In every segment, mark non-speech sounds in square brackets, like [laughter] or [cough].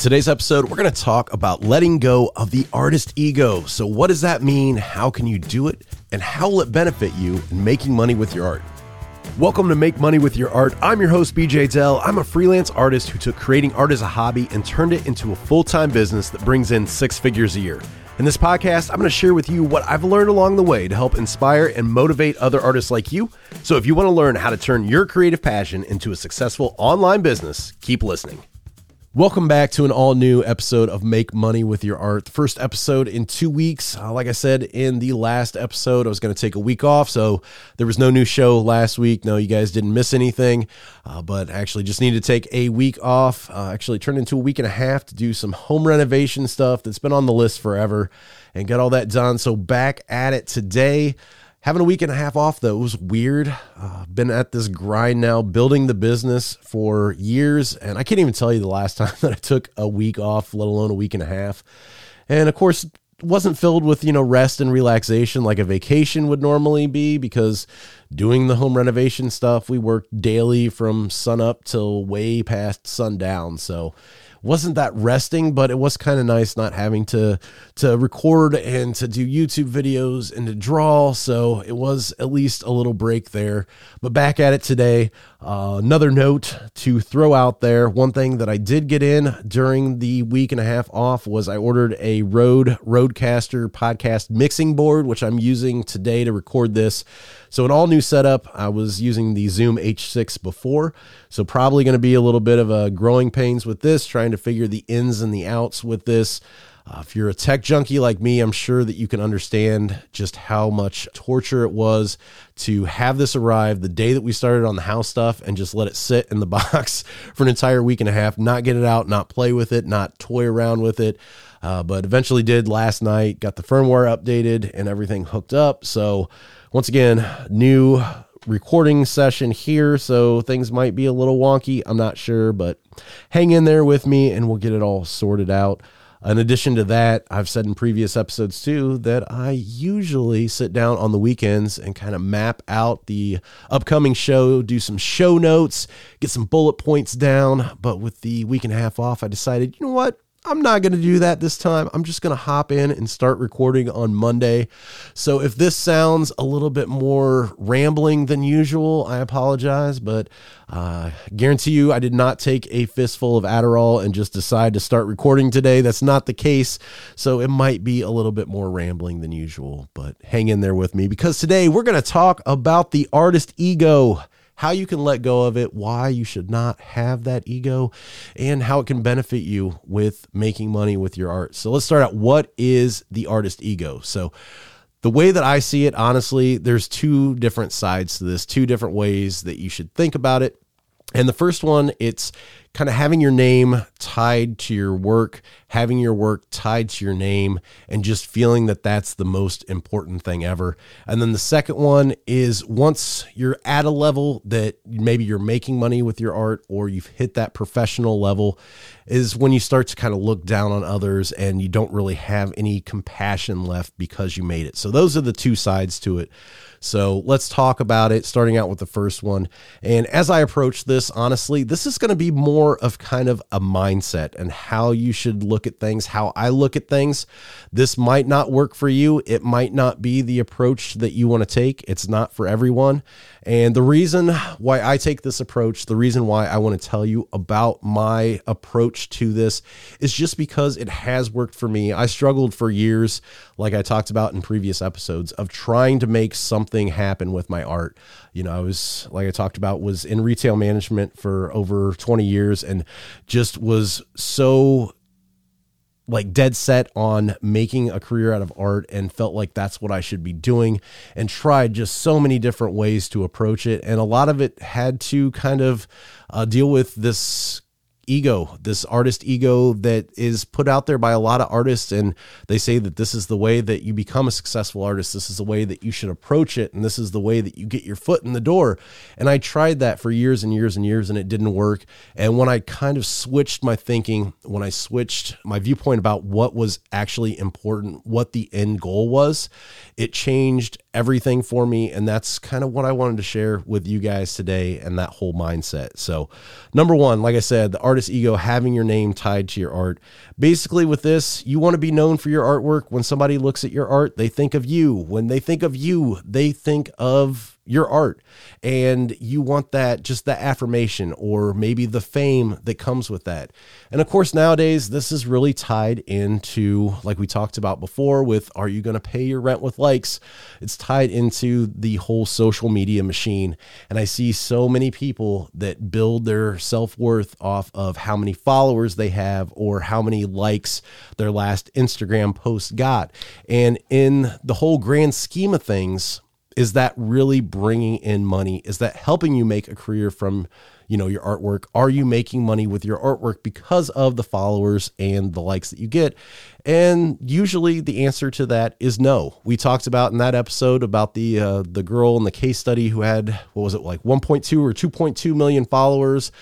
today's episode, we're going to talk about letting go of the artist ego. So, what does that mean? How can you do it? And how will it benefit you in making money with your art? Welcome to Make Money with Your Art. I'm your host, BJ Dell. I'm a freelance artist who took creating art as a hobby and turned it into a full time business that brings in six figures a year. In this podcast, I'm going to share with you what I've learned along the way to help inspire and motivate other artists like you. So, if you want to learn how to turn your creative passion into a successful online business, keep listening. Welcome back to an all new episode of Make Money with Your Art. The first episode in two weeks. Uh, like I said in the last episode, I was going to take a week off. So there was no new show last week. No, you guys didn't miss anything, uh, but actually just needed to take a week off. Uh, actually turned into a week and a half to do some home renovation stuff that's been on the list forever and got all that done. So back at it today. Having a week and a half off though was weird. Uh, been at this grind now, building the business for years, and I can't even tell you the last [laughs] time that I took a week off, let alone a week and a half. And of course, wasn't filled with you know rest and relaxation like a vacation would normally be because doing the home renovation stuff we worked daily from sun up till way past sundown so wasn't that resting, but it was kind of nice not having to to record and to do YouTube videos and to draw. So it was at least a little break there. But back at it today. Uh, another note to throw out there: one thing that I did get in during the week and a half off was I ordered a Rode Rodecaster podcast mixing board, which I'm using today to record this. So an all new setup. I was using the Zoom H6 before, so probably going to be a little bit of a growing pains with this, trying to figure the ins and the outs with this. Uh, if you're a tech junkie like me, I'm sure that you can understand just how much torture it was to have this arrive the day that we started on the house stuff and just let it sit in the [laughs] box for an entire week and a half, not get it out, not play with it, not toy around with it. Uh, but eventually did last night, got the firmware updated and everything hooked up. So, once again, new recording session here, so things might be a little wonky. I'm not sure, but hang in there with me and we'll get it all sorted out. In addition to that, I've said in previous episodes too that I usually sit down on the weekends and kind of map out the upcoming show, do some show notes, get some bullet points down. But with the week and a half off, I decided, you know what? I'm not going to do that this time. I'm just going to hop in and start recording on Monday. So if this sounds a little bit more rambling than usual, I apologize, but uh, guarantee you I did not take a fistful of Adderall and just decide to start recording today. That's not the case. So it might be a little bit more rambling than usual, but hang in there with me because today we're going to talk about the artist ego how you can let go of it, why you should not have that ego, and how it can benefit you with making money with your art. So let's start out. What is the artist ego? So the way that I see it, honestly, there's two different sides to this, two different ways that you should think about it. And the first one, it's kind of having your name tied to your work, having your work tied to your name, and just feeling that that's the most important thing ever. And then the second one is once you're at a level that maybe you're making money with your art or you've hit that professional level, is when you start to kind of look down on others and you don't really have any compassion left because you made it. So those are the two sides to it. So let's talk about it, starting out with the first one. And as I approach this, honestly, this is going to be more of kind of a mindset and how you should look at things, how I look at things. This might not work for you. It might not be the approach that you want to take. It's not for everyone. And the reason why I take this approach, the reason why I want to tell you about my approach to this is just because it has worked for me. I struggled for years, like I talked about in previous episodes, of trying to make something happen with my art. You know, I was, like I talked about, was in retail management for over 20 years and just was so like dead set on making a career out of art and felt like that's what I should be doing and tried just so many different ways to approach it. And a lot of it had to kind of uh, deal with this ego, this artist ego that is put out there by a lot of artists. And they say that this is the way that you become a successful artist. This is the way that you should approach it. And this is the way that you get your foot in the door. And I tried that for years and years and years, and it didn't work. And when I kind of switched my thinking, when I switched my viewpoint about what was actually important, what the end goal was, it changed everything for me. And that's kind of what I wanted to share with you guys today and that whole mindset. So, number one, like I said, the artist artist ego, having your name tied to your art. Basically, with this, you want to be known for your artwork. When somebody looks at your art, they think of you. When they think of you, they think of your art and you want that just that affirmation or maybe the fame that comes with that. And of course nowadays this is really tied into like we talked about before with are you going to pay your rent with likes? It's tied into the whole social media machine. And i see so many people that build their self-worth off of how many followers they have or how many likes their last instagram post got. And in the whole grand scheme of things is that really bringing in money? Is that helping you make a career from you know your artwork are you making money with your artwork because of the followers and the likes that you get and usually the answer to that is no. We talked about in that episode about the uh, the girl in the case study who had what was it like 1.2 or 2.2 million followers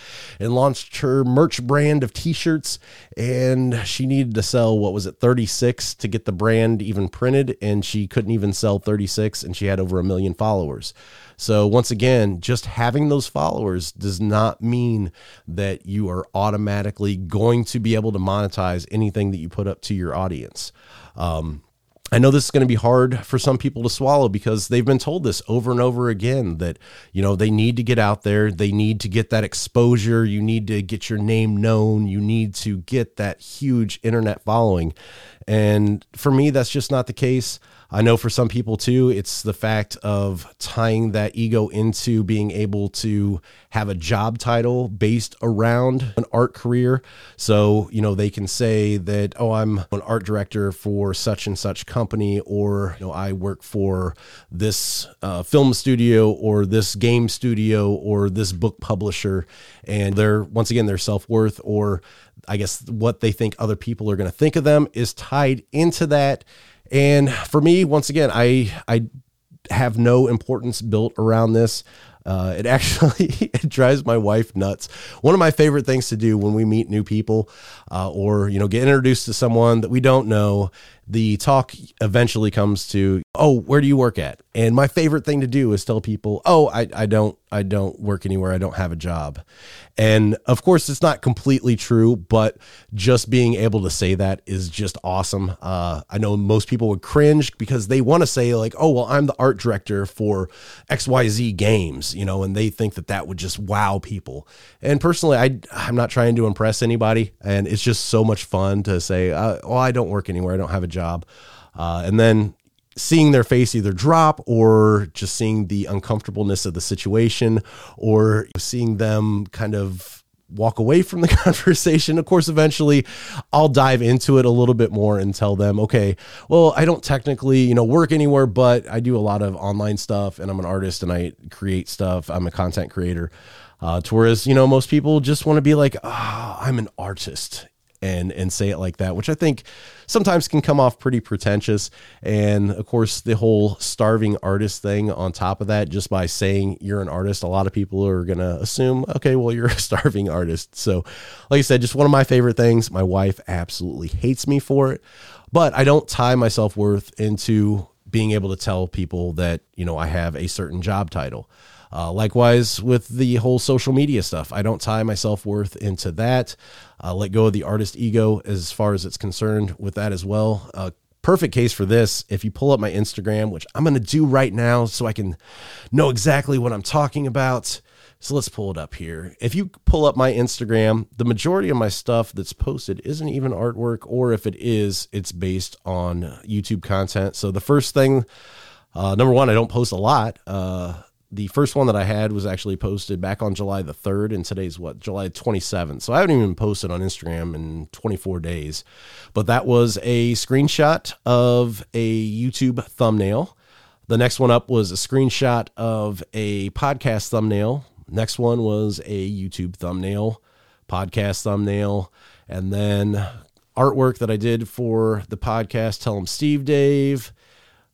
and launched her merch brand of t-shirts and she needed to sell what was it 36 to get the brand even printed and she couldn't even sell 36 and she had over a million followers. So, once again, just having those followers does not mean that you are automatically going to be able to monetize anything that you put up to your audience. Um, I know this is going to be hard for some people to swallow because they've been told this over and over again that, you know, they need to get out there. They need to get that exposure. You need to get your name known. You need to get that huge internet following. And for me, that's just not the case. I know for some people too, it's the fact of tying that ego into being able to have a job title based around an art career. So, you know, they can say that, oh, I'm an art director for such and such company, or, you know, I work for this uh, film studio or this game studio or this book publisher. And they're, once again, their self worth or I guess what they think other people are going to think of them is tied into that and for me, once again, I I have no importance built around this. Uh, it [laughs] actually it drives my wife nuts. One of my favorite things to do when we meet new people, uh, or you know, get introduced to someone that we don't know, the talk eventually comes to, oh, where do you work at? And my favorite thing to do is tell people, oh, I, I don't I don't work anywhere. I don't have a job. And of course, it's not completely true, but just being able to say that is just awesome. Uh, I know most people would cringe because they want to say like, oh, well, I'm the art director for XYZ games, you know, and they think that that would just wow people. And personally, I I'm not trying to impress anybody, and it's just so much fun to say, uh, oh, I don't work anywhere. I don't have a job. Uh, and then seeing their face either drop or just seeing the uncomfortableness of the situation or seeing them kind of walk away from the [laughs] conversation. Of course, eventually I'll dive into it a little bit more and tell them, okay, well, I don't technically, you know, work anywhere, but I do a lot of online stuff and I'm an artist and I create stuff. I'm a content creator. Uh, to whereas, you know, most people just want to be like, oh, I'm an artist and and say it like that, which I think sometimes can come off pretty pretentious. And of course, the whole starving artist thing on top of that, just by saying you're an artist, a lot of people are gonna assume, okay, well, you're [laughs] a starving artist. So, like I said, just one of my favorite things. My wife absolutely hates me for it, but I don't tie my self worth into being able to tell people that you know I have a certain job title. Uh, likewise, with the whole social media stuff, I don't tie my self worth into that. Uh, let go of the artist ego as far as it's concerned with that as well. Uh, perfect case for this if you pull up my Instagram, which I'm going to do right now so I can know exactly what I'm talking about. So let's pull it up here. If you pull up my Instagram, the majority of my stuff that's posted isn't even artwork, or if it is, it's based on YouTube content. So the first thing, uh, number one, I don't post a lot. Uh, the first one that I had was actually posted back on July the 3rd, and today's what, July 27th. So I haven't even posted on Instagram in 24 days. But that was a screenshot of a YouTube thumbnail. The next one up was a screenshot of a podcast thumbnail. Next one was a YouTube thumbnail, podcast thumbnail, and then artwork that I did for the podcast, Tell Them Steve Dave.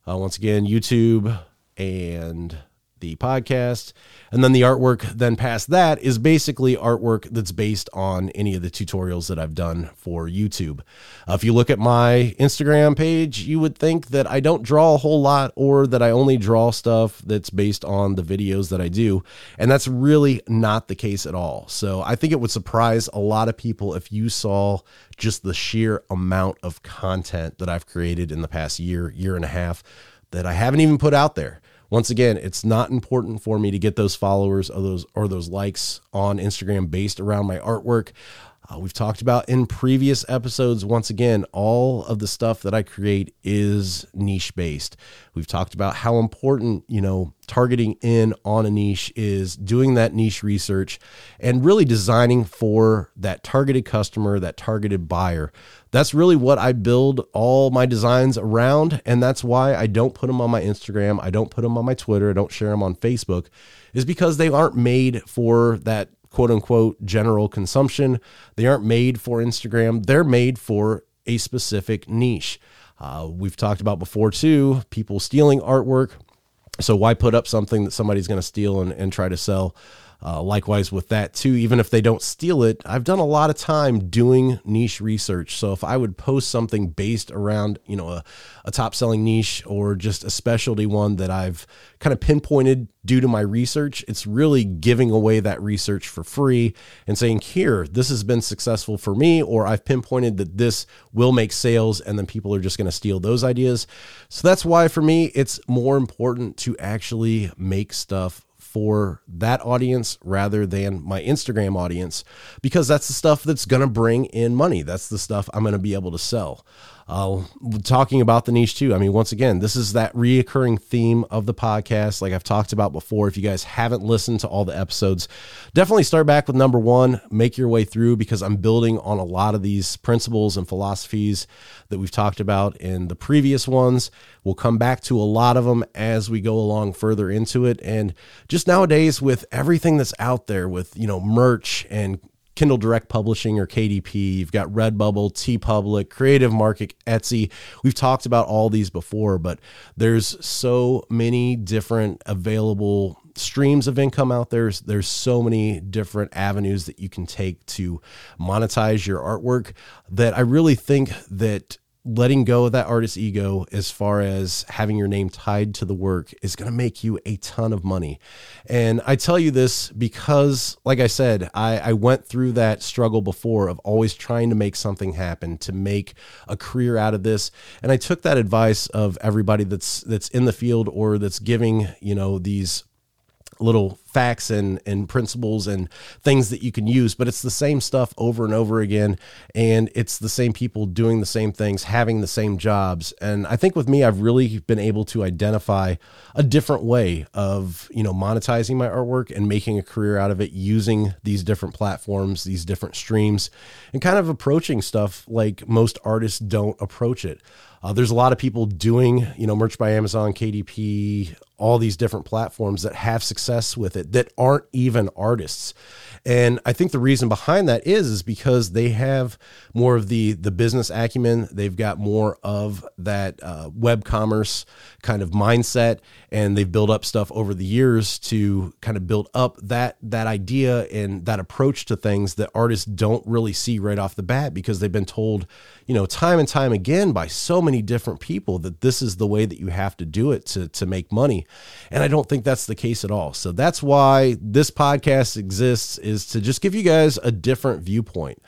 Uh, once again, YouTube and the podcast. And then the artwork then past that is basically artwork that's based on any of the tutorials that I've done for YouTube. Uh, if you look at my Instagram page, you would think that I don't draw a whole lot or that I only draw stuff that's based on the videos that I do. And that's really not the case at all. So I think it would surprise a lot of people if you saw just the sheer amount of content that I've created in the past year, year and a half that I haven't even put out there. Once again, it's not important for me to get those followers or those or those likes on Instagram based around my artwork. Uh, we've talked about in previous episodes, once again, all of the stuff that I create is niche based. We've talked about how important, you know, targeting in on a niche is doing that niche research and really designing for that targeted customer, that targeted buyer. That's really what I build all my designs around. And that's why I don't put them on my Instagram. I don't put them on my Twitter. I don't share them on Facebook, is because they aren't made for that quote unquote general consumption. They aren't made for Instagram, they're made for a specific niche. Uh, we've talked about before too, people stealing artwork. So why put up something that somebody's going to steal and, and try to sell? Uh, likewise with that too, even if they don't steal it, I've done a lot of time doing niche research. So if I would post something based around, you know, a, a top selling niche or just a specialty one that I've kind of pinpointed due to my research, it's really giving away that research for free and saying, here, this has been successful for me, or I've pinpointed that this will make sales, and then people are just going to steal those ideas. So that's why for me, it's more important to actually make stuff for that audience rather than my Instagram audience because that's the stuff that's going to bring in money. That's the stuff I'm going to be able to sell. Uh, talking about the niche too. I mean, once again, this is that reoccurring theme of the podcast, like I've talked about before. If you guys haven't listened to all the episodes, definitely start back with number one, make your way through because I'm building on a lot of these principles and philosophies that we've talked about in the previous ones. We'll come back to a lot of them as we go along further into it. And just nowadays, with everything that's out there, with you know merch and Kindle Direct Publishing or KDP. You've got Redbubble, TeePublic, Creative Market, Etsy. We've talked about all these before, but there's so many different available streams of income out there. There's so many different avenues that you can take to monetize your artwork that I really think that letting go of that artist ego as far as having your name tied to the work is going to make you a ton of money. And I tell you this because, like I said, I, I, went through that struggle before of always trying to make something happen, to make a career out of this. And I took that advice of everybody that's that's in the field or that's giving, you know, these little facts and and principles and things that you can use but it's the same stuff over and over again and it's the same people doing the same things having the same jobs and i think with me i've really been able to identify a different way of you know monetizing my artwork and making a career out of it using these different platforms these different streams and kind of approaching stuff like most artists don't approach it. Uh, there's a lot of people doing, you know, merch by Amazon, KDP, all these different platforms that have success with it that aren't even artists. And I think the reason behind that is is because they have more of the the business acumen. They've got more of that uh, web commerce kind of mindset, and they've built up stuff over the years to kind of build up that that idea and that approach to things that artists don't really see right off the bat because they've been told, you know, time and time again by so many different people that this is the way that you have to do it to to make money. And I don't think that's the case at all. So that's why this podcast exists is to just give you guys a different viewpoint.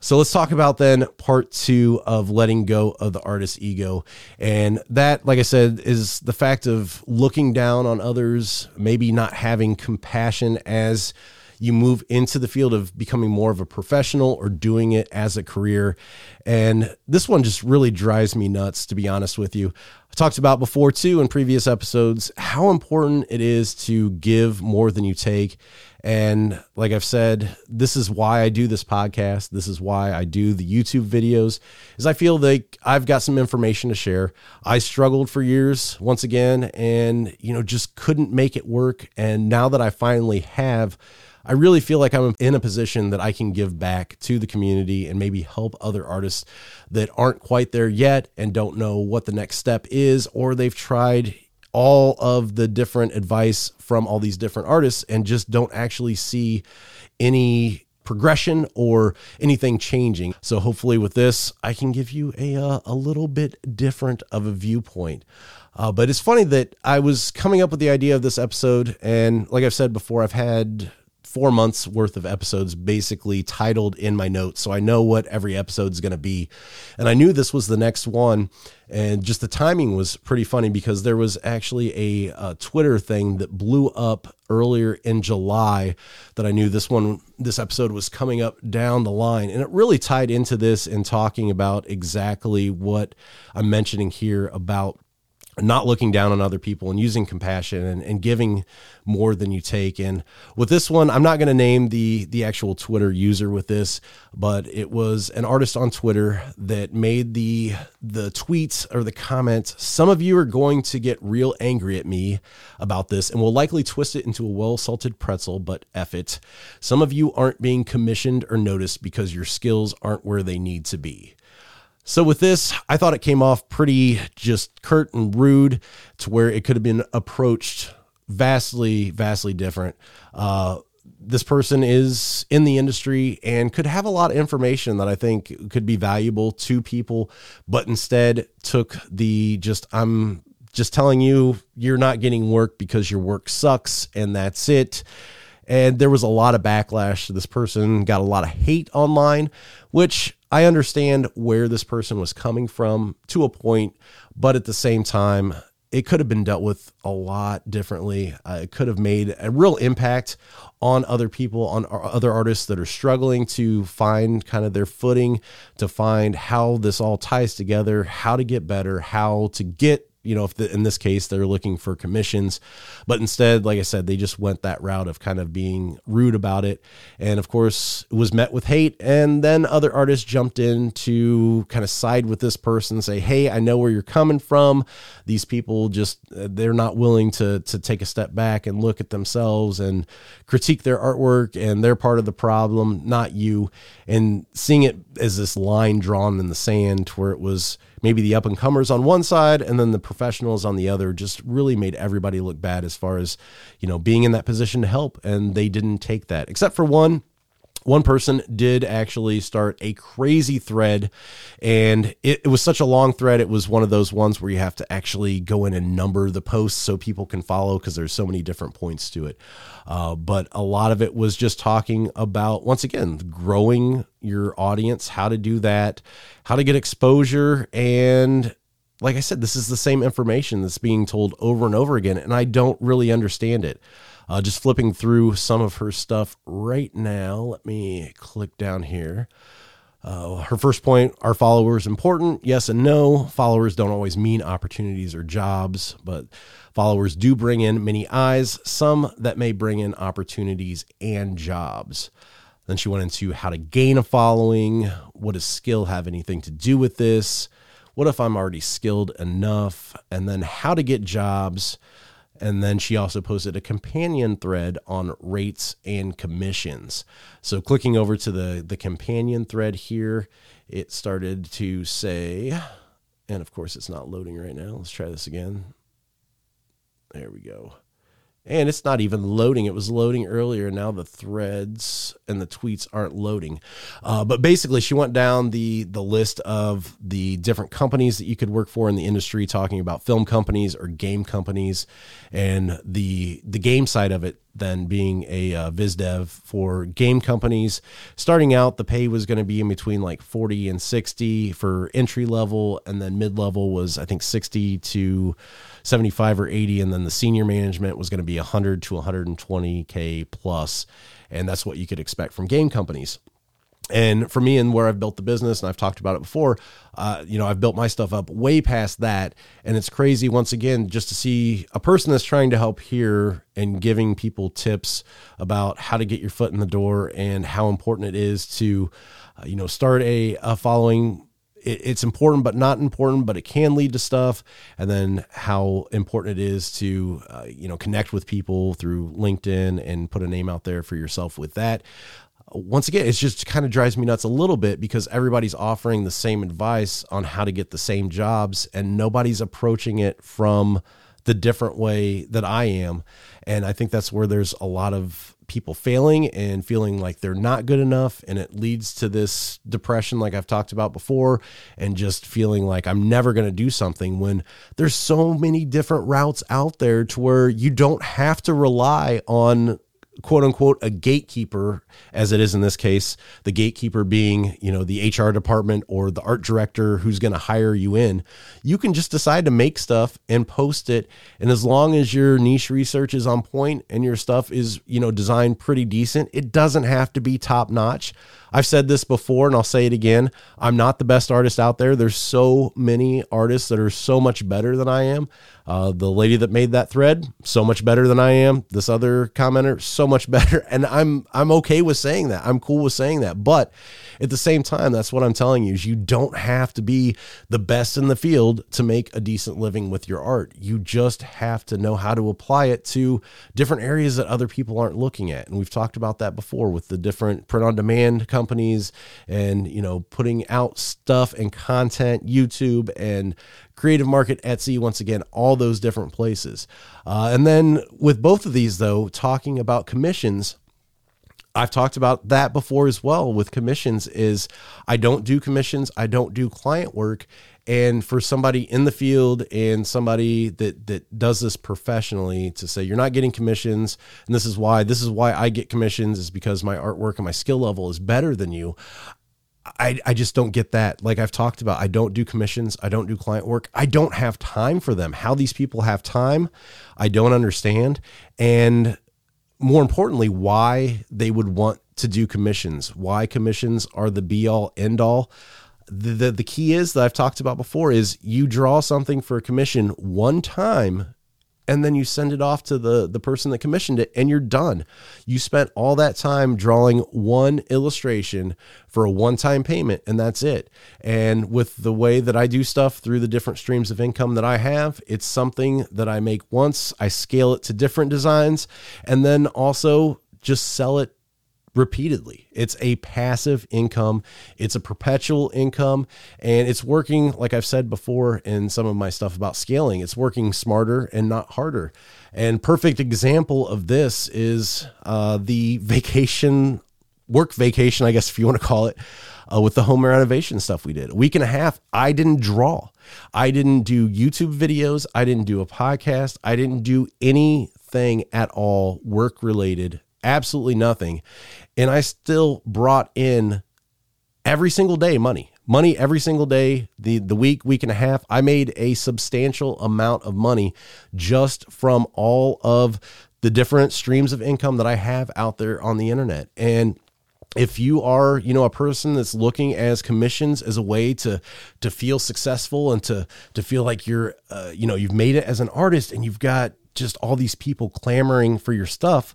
So let's talk about then part two of letting go of the artist ego. And that, like I said, is the fact of looking down on others, maybe not having compassion as you move into the field of becoming more of a professional or doing it as a career. And this one just really drives me nuts, to be honest with you. I talked about before, too, in previous episodes, how important it is to give more than you take and like I've said, this is why I do this podcast. This is why I do the YouTube videos is I feel like I've got some information to share. I struggled for years once again and you know just couldn't make it work and now that I finally have I really feel like I'm in a position that I can give back to the community and maybe help other artists that aren't quite there yet and don't know what the next step is or they've tried all of the different advice from all these different artists and just don't actually see any progression or anything changing. So hopefully with this, I can give you a uh, a little bit different of a viewpoint. Uh, but it's funny that I was coming up with the idea of this episode, and like I've said before, I've had four months worth of episodes basically titled in my notes. So I know what every episode is going to be. And I knew this was the next one. And just the timing was pretty funny because there was actually a, a Twitter thing that blew up earlier in July that I knew this one, this episode was coming up down the line. And it really tied into this in talking about exactly what I'm mentioning here about not looking down on other people and using compassion and, and giving more than you take. And with this one, I'm not going to name the the actual Twitter user with this, but it was an artist on Twitter that made the the tweets or the comments. Some of you are going to get real angry at me about this and will likely twist it into a well salted pretzel, but F it. Some of you aren't being commissioned or noticed because your skills aren't where they need to be. So with this, I thought it came off pretty just curt and rude to where it could have been approached vastly, vastly different. Uh, this person is in the industry and could have a lot of information that I think could be valuable to people, but instead took the just, I'm just telling you, you're not getting work because your work sucks and that's it. And there was a lot of backlash. This person got a lot of hate online, which I understand where this person was coming from to a point, but at the same time, it could have been dealt with a lot differently. Uh, it could have made a real impact on other people, on other artists that are struggling to find kind of their footing, to find how this all ties together, how to get better, how to get you know, if the, in this case they're looking for commissions, but instead, like I said, they just went that route of kind of being rude about it. And of course, it was met with hate. And then other artists jumped in to kind of side with this person, say, Hey, I know where you're coming from. These people just, uh, they're not willing to, to take a step back and look at themselves and critique their artwork. And they're part of the problem, not you. And seeing it as this line drawn in the sand where it was, maybe the up and comers on one side and then the professionals on the other just really made everybody look bad as far as, you know, being in that position to help. And they didn't take that, except for one one person did actually start a crazy thread and it, it, was such a long thread it was one of those ones where you have to actually go in and number the posts so people can follow because there's so many different points to it. Uh, but a lot of it was just talking about once again growing your audience how to do that how to get exposure and like i said this is the same information that's being told over and over again and i don't really understand it uh, just flipping through some of her stuff right now. Let me click down here. Uh, her first point are followers important? Yes and no. Followers don't always mean opportunities or jobs, but followers do bring in many eyes, some that may bring in opportunities and jobs. Then she went into how to gain a following. What does skill have anything to do with this? What if I'm already skilled enough? And then how to get jobs. And then she also posted a companion thread on rates and commissions. So clicking over to the, the companion thread here, it started to say, and of course it's not loading right now. Let's try this again. There we go and it's not even loading. It was loading earlier. Now the threads and the tweets aren't loading. Uh, but basically, she went down the the list of the different companies that you could work for in the industry, talking about film companies or game companies, and the the game side of it then being a uh, dev for game companies. Starting out, the pay was going to be in between like 40 and 60 for entry level, and then mid level was I think 60 to 75 or 80 and then the senior management was going to be 100 to 120k plus and that's what you could expect from game companies and for me and where I've built the business and I've talked about it before, uh, you know, I've built my stuff up way past that. And it's crazy once again, just to see a person that's trying to help here and giving people tips about how to get your foot in the door and how important it is to, uh, you know, start a, a following it, it's important but not important, but it can lead to stuff. And then how important it is to uh, you know connect with people through LinkedIn and put a name out there for yourself with that once again, it just kind of drives me nuts a little bit because everybody's offering the same advice on how to get the same jobs and nobody's approaching it from the different way that I am. And I think that's where there's a lot of people failing and feeling like they're not good enough. And it leads to this depression, like I've talked about before, and just feeling like I'm never going to do something when there's so many different routes out there to where you don't have to rely on quote unquote a gatekeeper as it is in this case the gatekeeper being you know the hr department or the art director who's going to hire you in you can just decide to make stuff and post it. And as long as your niche research is on point and your stuff is you know designed pretty decent it doesn't have to be top notch I've said this before and I'll say it again. I'm not the best artist out there. There's so many artists that are so much better than I am. Uh, the lady that made that thread, so much better than I am. This other commenter, so much [laughs] better. And I'm I'm okay with saying that. I'm cool with saying that. But at the same time, that's what I'm telling you is you don't have to be the best in the field to make a decent living with your art. You just have to know how to apply it to different areas that other people aren't looking at. And we've talked about that before with the different print on demand companies and, you know, putting out stuff and content, YouTube and Creative Market, Etsy, once again, all those different places. Uh, and then with both of these, though, talking about commissions, I've talked about that before as well with commissions is I don't do commissions, I don't do client work. And for somebody in the field and somebody that that does this professionally to say you're not getting commissions and this is why this is why I get commissions is because my artwork and my skill level is better than you. I, I just don't get that. Like I've talked about, I don't do commissions. I don't do client work. I don't have time for them. How these people have time, I don't understand. And more importantly, why they would want to do commissions, why commissions are the be all end all. The, the, the key is that I've talked about before is you draw something for a commission one time and then you send it off to the the person that commissioned it and you're done. You spent all that time drawing one illustration for a one-time payment and that's it. And with the way that I do stuff through the different streams of income that I have it's something that I make once I scale it to different designs and then also just sell it repeatedly. It's a passive income, it's a perpetual income, and it's working, like I've said before in some of my stuff about scaling, it's working smarter and not harder. And perfect example of this is uh, the vacation, work vacation, I guess if you want to call it. Uh, with the home renovation stuff we did. A week and a half, I didn't draw. I didn't do YouTube videos. I didn't do a podcast. I didn't do anything at all work related absolutely nothing. And I still brought in every single day money. Money every single day, the the week, week and a half. I made a substantial amount of money just from all of the different streams of income that I have out there on the internet. And if you are you know a person that's looking as commissions as a way to to feel successful and to to feel like you're uh, you know you've made it as an artist and you've got just all these people clamoring for your stuff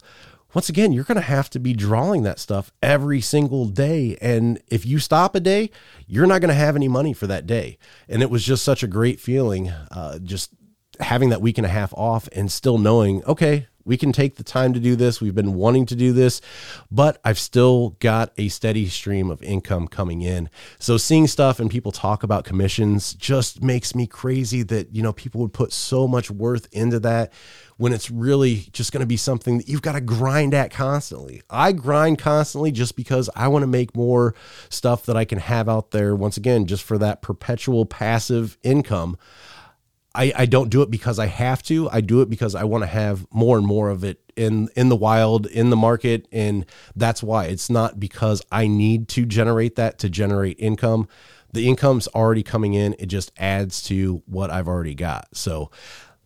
once again, you're going to have to be drawing that stuff every single day. And if you stop a day, you're not going to have any money for that day. And it was just such a great feeling, uh, just having that week and a half off and still knowing, okay, we can take the time to do this. We've been wanting to do this, but I've still got a steady stream of income coming in. So seeing stuff and people talk about commissions just makes me crazy that, you know, people would put so much worth into that when it's really just going to be something that you've got to grind at constantly. I grind constantly just because I want to make more stuff that I can have out there once again just for that perpetual passive income. I, I don't do it because I have to. I do it because I want to have more and more of it in in the wild, in the market, and that's why. It's not because I need to generate that to generate income. The income's already coming in. It just adds to what I've already got. So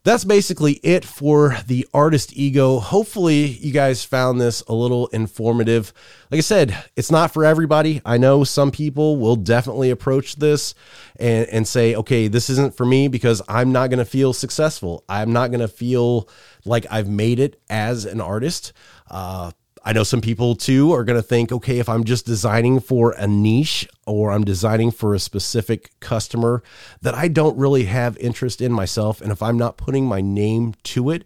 that's basically it for the artist ego. Hopefully, you guys found this a little informative. Like I said, it's not for everybody. I know some people will definitely approach this and, and say, okay, this isn't for me because I'm not going to feel successful. I'm not going to feel like I've made it as an artist. Uh, I know some people too are going to think, okay, if I'm just designing for a niche or I'm designing for a specific customer that I don't really have interest in myself, and if I'm not putting my name to it,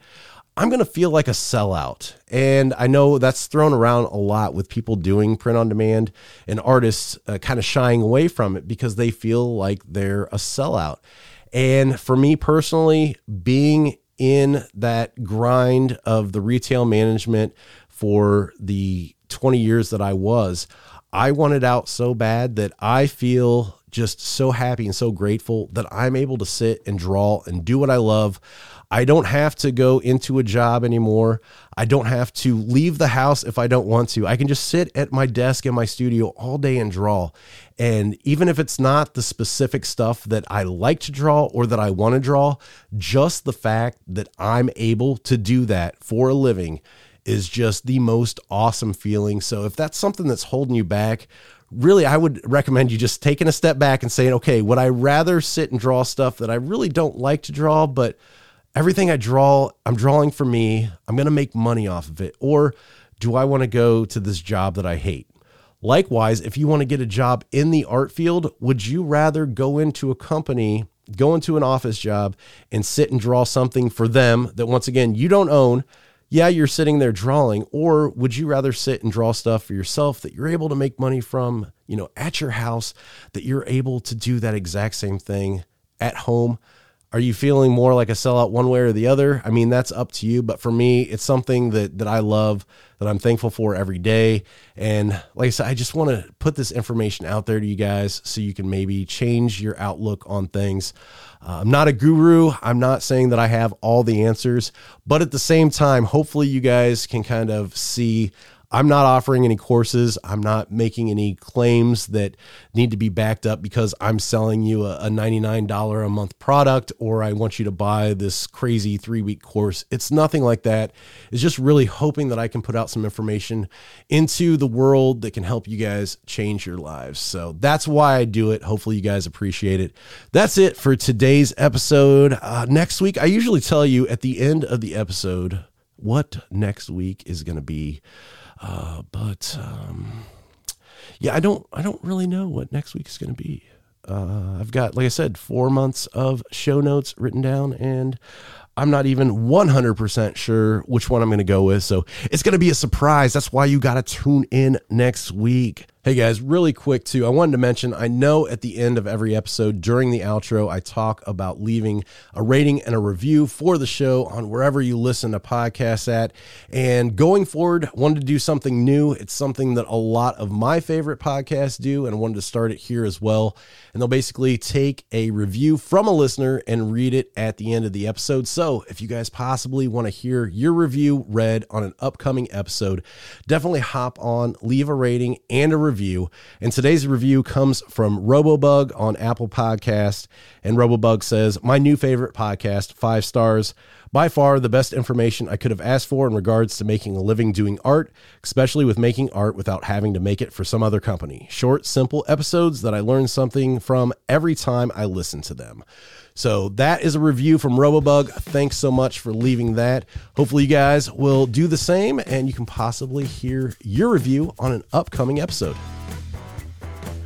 I'm going to feel like a sellout. And I know that's thrown around a lot with people doing print on demand and artists uh, kind of shying away from it because they feel like they're a sellout. And for me personally, being in that grind of the retail management for the 20 years that I was, I wanted out so bad that I feel just so happy and so grateful that I'm able to sit and draw and do what I love. I don't have to go into a job anymore. I don't have to leave the house if I don't want to. I can just sit at my desk in my studio all day and draw. And even if it's not the specific stuff that I like to draw or that I want to draw, just the fact that I'm able to do that for a living is just the most awesome feeling. So if that's something that's holding you back, really I would recommend you just taking a step back and saying, okay, would I rather sit and draw stuff that I really don't like to draw, but everything I draw, I'm drawing for me. I'm going to make money off of it. Or do I want to go to this job that I hate? Likewise, if you want to get a job in the art field, would you rather go into a company, go into an office job, and sit and draw something for them that, once again, you don't own? Yeah, you're sitting there drawing, or would you rather sit and draw stuff for yourself that you're able to make money from, you know, at your house, that you're able to do that exact same thing at home? Are you feeling more like a sellout one way or the other? I mean, that's up to you. But for me, it's something that that I love, that I'm thankful for every day. And like I said, I just want to put this information out there to you guys so you can maybe change your outlook on things. Uh, I'm not a guru. I'm not saying that I have all the answers, but at the same time, hopefully you guys can kind of see I'm not offering any courses. I'm not making any claims that need to be backed up because I'm selling you a, a $99 a month product or I want you to buy this crazy three week course. It's nothing like that. It's just really hoping that I can put out some information into the world that can help you guys change your lives. So that's why I do it. Hopefully, you guys appreciate it. That's it for today's episode. Uh, next week, I usually tell you at the end of the episode what next week is going to be. Uh, but um, yeah, I don't I don't really know what next week is going to be. Uh, I've got, like I said, four months of show notes written down, and I'm not even 100% sure which one I'm going to go with. So it's going to be a surprise. That's why you got to tune in next week. Hey guys, really quick too. I wanted to mention I know at the end of every episode during the outro, I talk about leaving a rating and a review for the show on wherever you listen to podcasts at. And going forward, wanted to do something new. It's something that a lot of my favorite podcasts do, and I wanted to start it here as well. And they'll basically take a review from a listener and read it at the end of the episode. So if you guys possibly want to hear your review read on an upcoming episode, definitely hop on, leave a rating and a review review. And today's review comes from Robobug on Apple Podcast. And Robobug says, My new favorite podcast, five stars. By far the best information I could have asked for in regards to making a living doing art, especially with making art without having to make it for some other company. Short, simple episodes that I learn something from every time I listen to them. So that is a review from Robobug. Thanks so much for leaving that. Hopefully, you guys will do the same and you can possibly hear your review on an upcoming episode.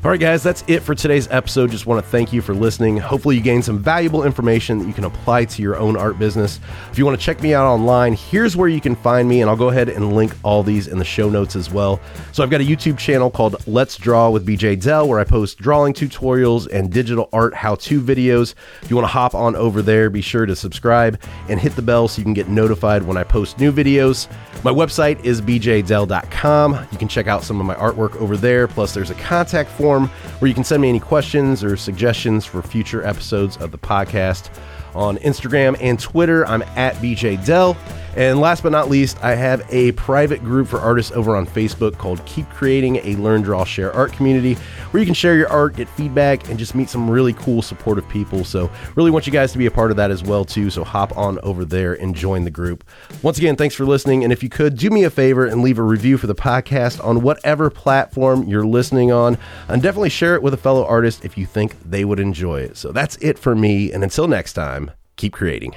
All right, guys, that's it for today's episode. Just want to thank you for listening. Hopefully, you gained some valuable information that you can apply to your own art business. If you want to check me out online, here's where you can find me, and I'll go ahead and link all these in the show notes as well. So, I've got a YouTube channel called Let's Draw with BJ Dell, where I post drawing tutorials and digital art how to videos. If you want to hop on over there, be sure to subscribe and hit the bell so you can get notified when I post new videos. My website is bjdell.com. You can check out some of my artwork over there, plus, there's a contact form form where you can send me any questions or suggestions for future episodes of the podcast. On Instagram and Twitter, I'm at BJ Dell. And last but not least, I have a private group for artists over on Facebook called Keep Creating a Learn, Draw, Share Art Community, where you can share your art, get feedback, and just meet some really cool, supportive people. So, really want you guys to be a part of that as well too. So, hop on over there and join the group. Once again, thanks for listening. And if you could do me a favor and leave a review for the podcast on whatever platform you're listening on, and definitely share it with a fellow artist if you think they would enjoy it. So, that's it for me. And until next time, keep creating.